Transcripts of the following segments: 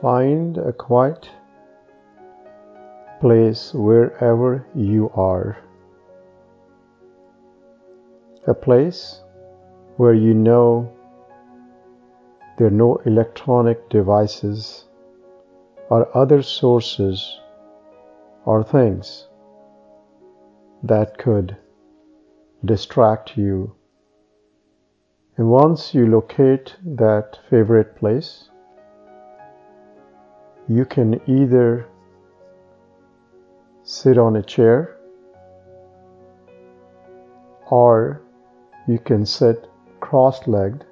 Find a quiet place wherever you are. A place where you know there are no electronic devices or other sources or things that could distract you. And once you locate that favorite place, you can either sit on a chair or you can sit cross legged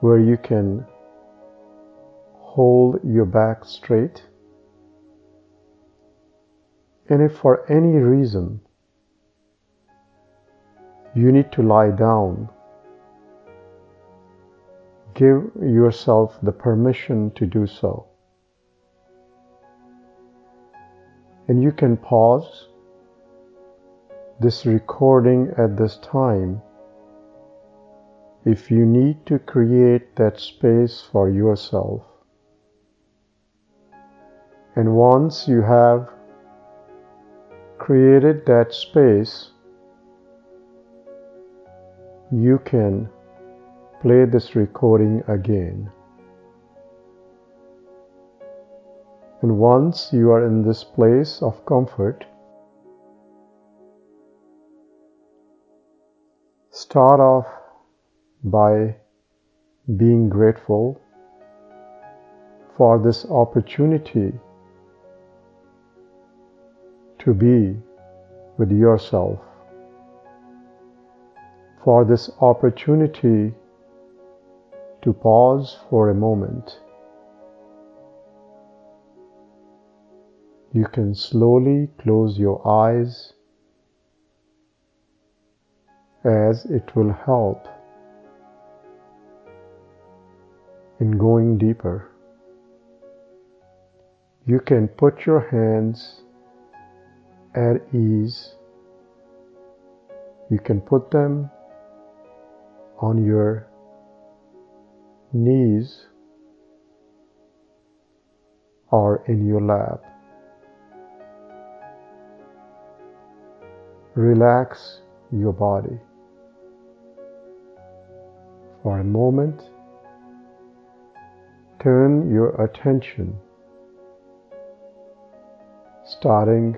where you can hold your back straight. And if for any reason you need to lie down, give yourself the permission to do so. And you can pause this recording at this time if you need to create that space for yourself. And once you have created that space, you can play this recording again. And once you are in this place of comfort, start off by being grateful for this opportunity to be with yourself, for this opportunity to pause for a moment. You can slowly close your eyes as it will help in going deeper. You can put your hands at ease. You can put them on your knees are in your lap. Relax your body. For a moment, turn your attention starting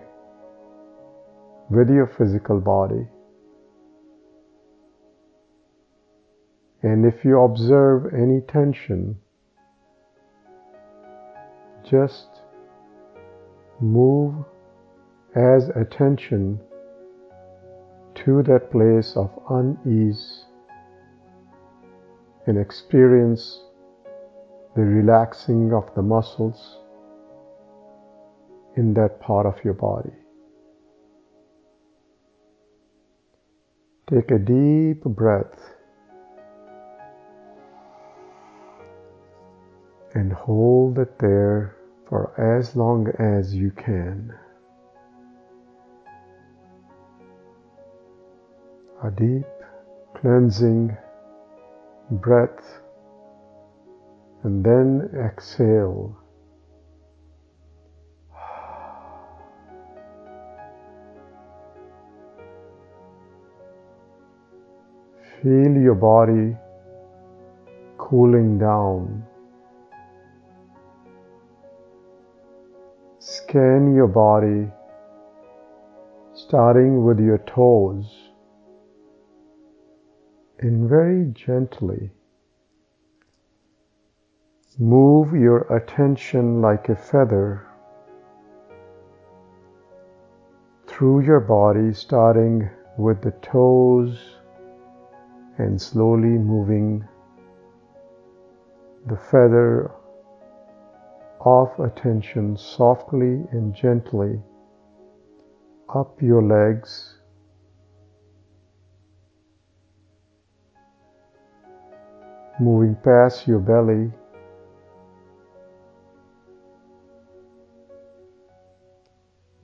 with your physical body. And if you observe any tension, just move as attention to that place of unease and experience the relaxing of the muscles in that part of your body. Take a deep breath and hold it there for as long as you can. A deep cleansing breath and then exhale. Feel your body cooling down. Scan your body starting with your toes and very gently move your attention like a feather through your body, starting with the toes and slowly moving the feather off attention softly and gently up your legs. Moving past your belly.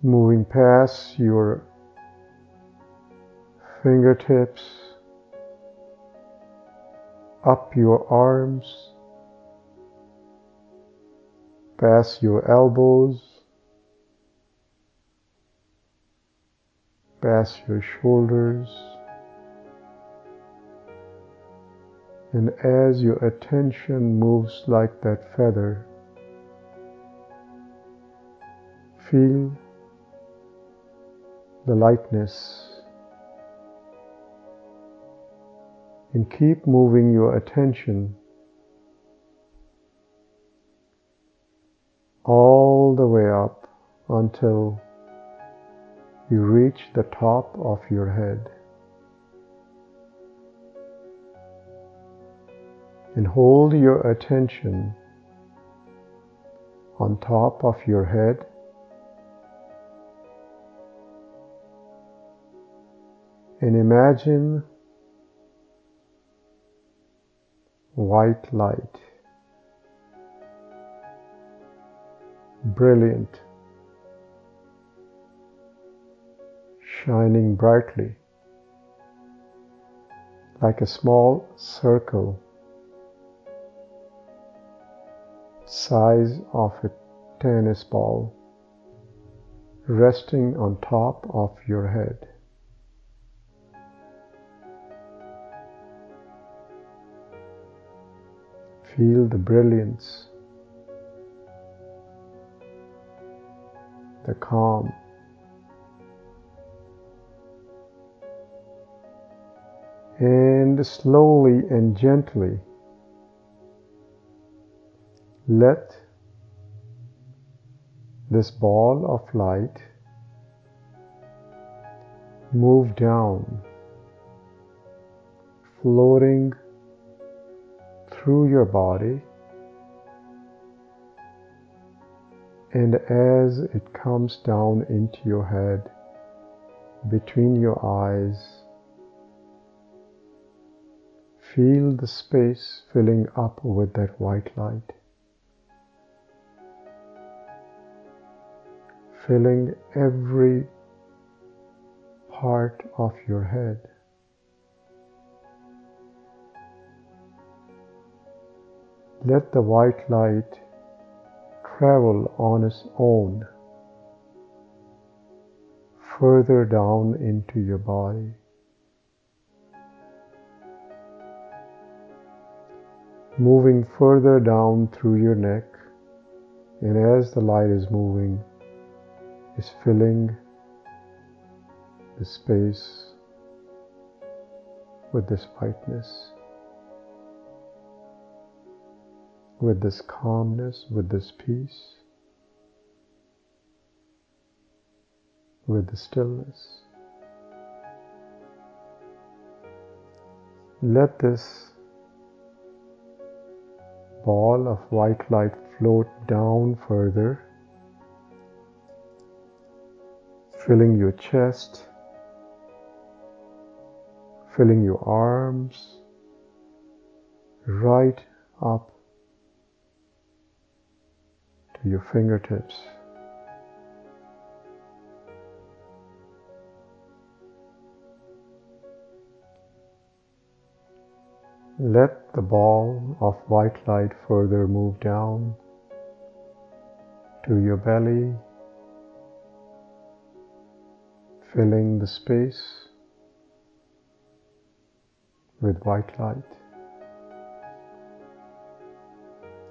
Moving past your fingertips, up your arms, past your elbows, pass your shoulders. And as your attention moves like that feather, feel the lightness. And keep moving your attention all the way up until you reach the top of your head. And hold your attention on top of your head. And imagine white light. Brilliant, shining brightly like a small circle size of a tennis ball resting on top of your head. Feel the brilliance the calm. And slowly and gently let this ball of light move down, floating through your body And as it comes down into your head, between your eyes, feel the space filling up with that white light. Filling every part of your head. Let the white light travel on its own further down into your body. Moving further down through your neck, and as the light is moving, is filling the space with this whiteness. With this calmness, with this peace, with the stillness. Let this ball of white light float down further, filling your chest, filling your arms, right up to your fingertips. Let the ball of white light further move down to your belly, filling the space with white light.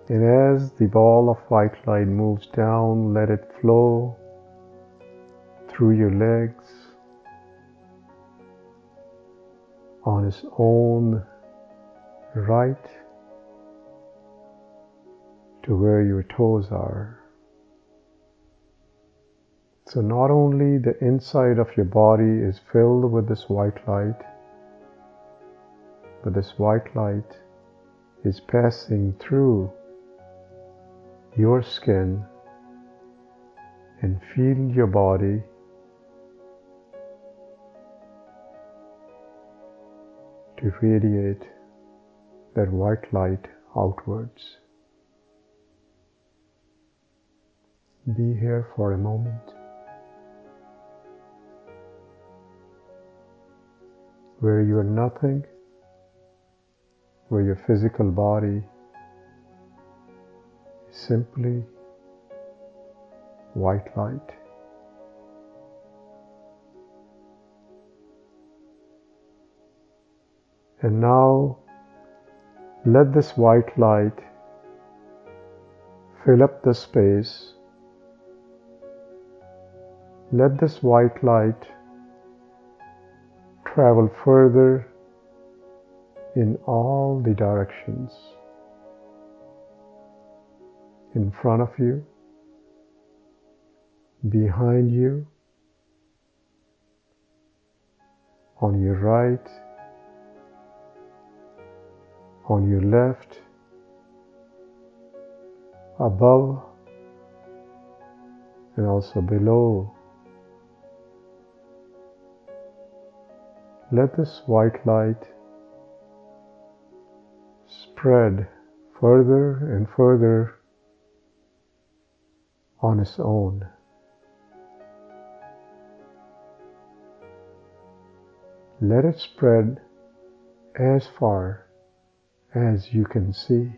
And as the ball of white light moves down, let it flow through your legs on its own right to where your toes are. So not only the inside of your body is filled with this white light, but this white light is passing through your skin and feel your body to radiate that white light outwards. Be here for a moment where you are nothing, where your physical body simply white light. And now let this white light fill up the space. Let this white light travel further in all the directions. In front of you, behind you, on your right, on your left, above, and also below. Let this white light spread further and further on its own. Let it spread as far as you can see.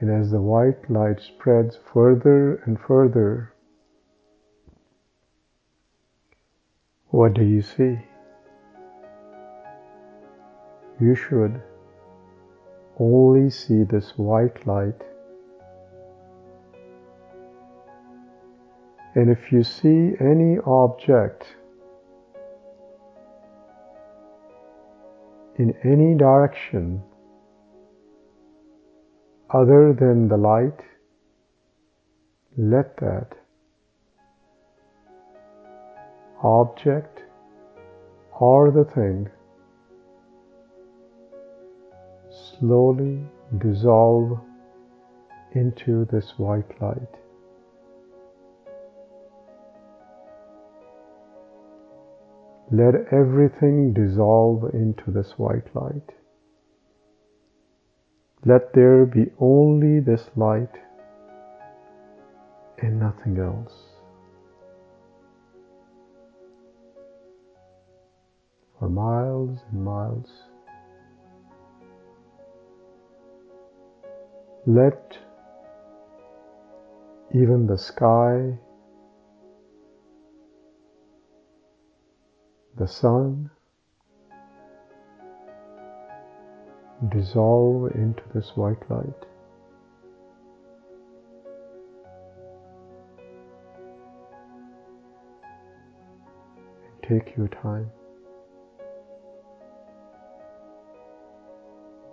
And as the white light spreads further and further, what do you see? You should only see this white light. And if you see any object in any direction other than the light, let that object or the thing slowly dissolve into this white light. Let everything dissolve into this white light. Let there be only this light and nothing else. For miles and miles, let even the sky, the sun, dissolve into this white light. And take your time.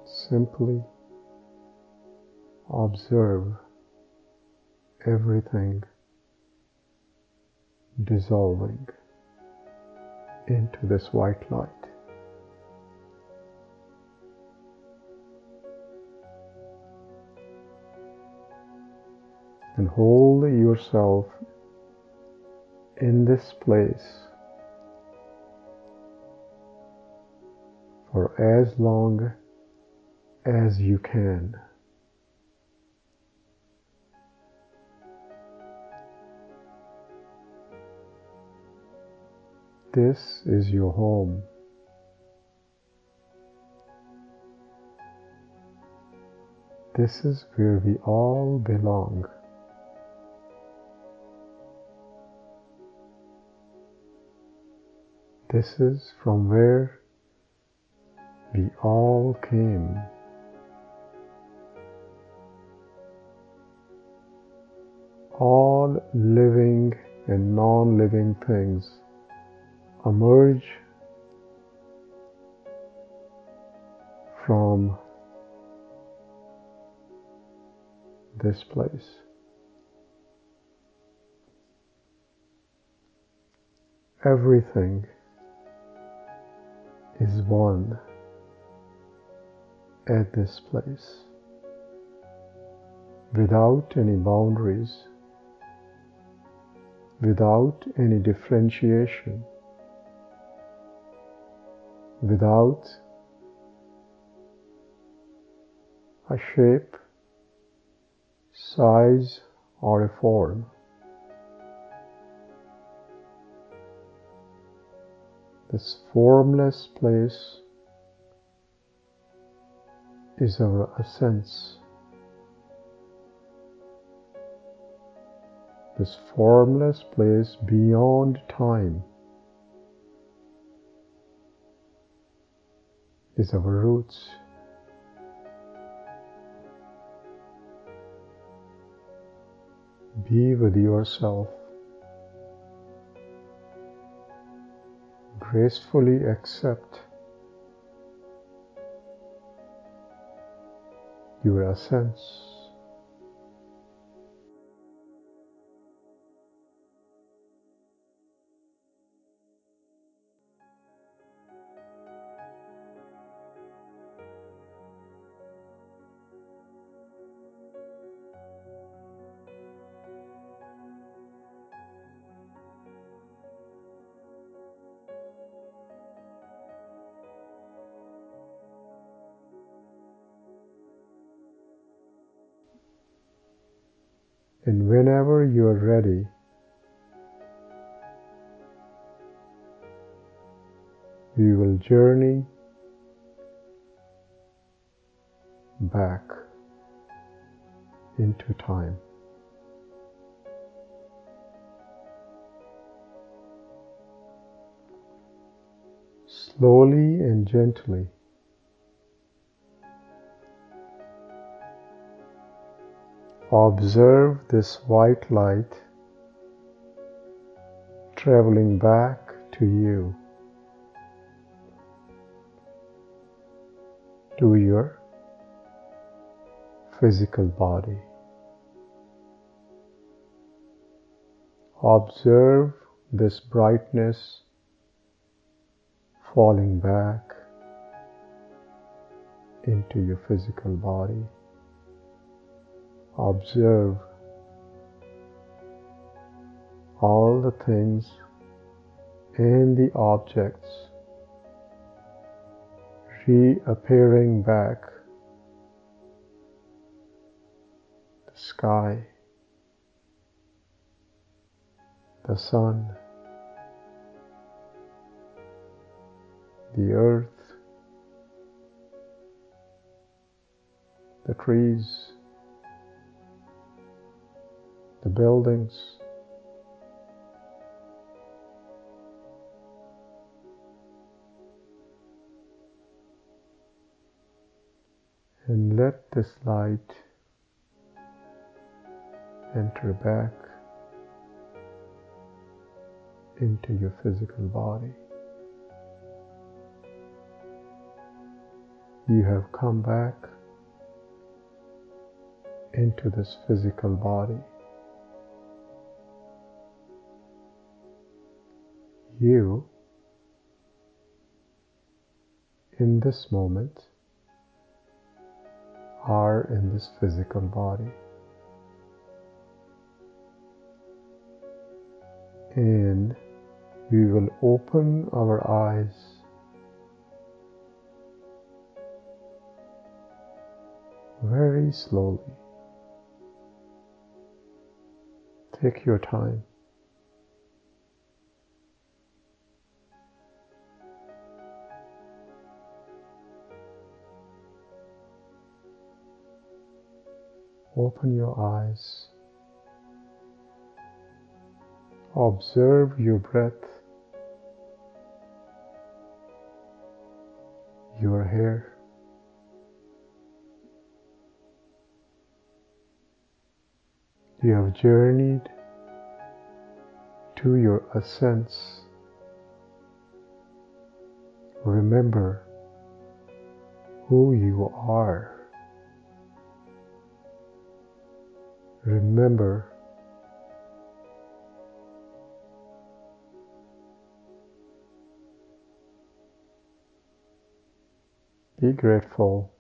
Simply observe everything dissolving into this white light. and hold yourself in this place for as long as you can. This is your home. This is where we all belong. This is from where we all came. All living and non living things emerge from this place. Everything is one at this place without any boundaries, without any differentiation, without a shape, size, or a form. this formless place is our essence. This formless place beyond time is our roots. Be with yourself. Gracefully accept your essence. Ready, we will journey back into time. Slowly and gently. Observe this white light traveling back to you, to your physical body. Observe this brightness falling back into your physical body observe all the things and the objects reappearing back. The sky the sun the earth the trees buildings. And let this light enter back into your physical body. You have come back into this physical body. You in this moment are in this physical body. And we will open our eyes very slowly. Take your time. Open your eyes. Observe your breath, your hair. You have journeyed to your ascents. Remember who you are. Remember be grateful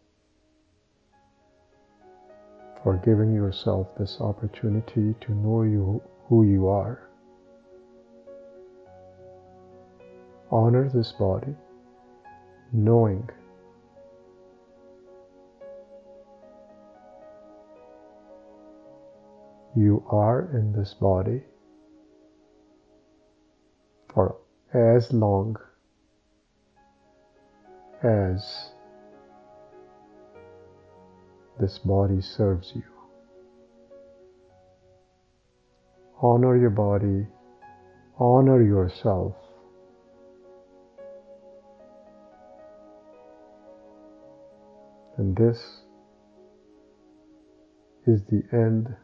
for giving yourself this opportunity to know you who you are. Honor this body knowing you are in this body for as long as this body serves you. Honor your body, honor yourself. And this is the end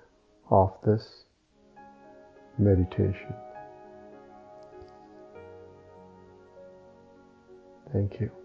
of this meditation. Thank you.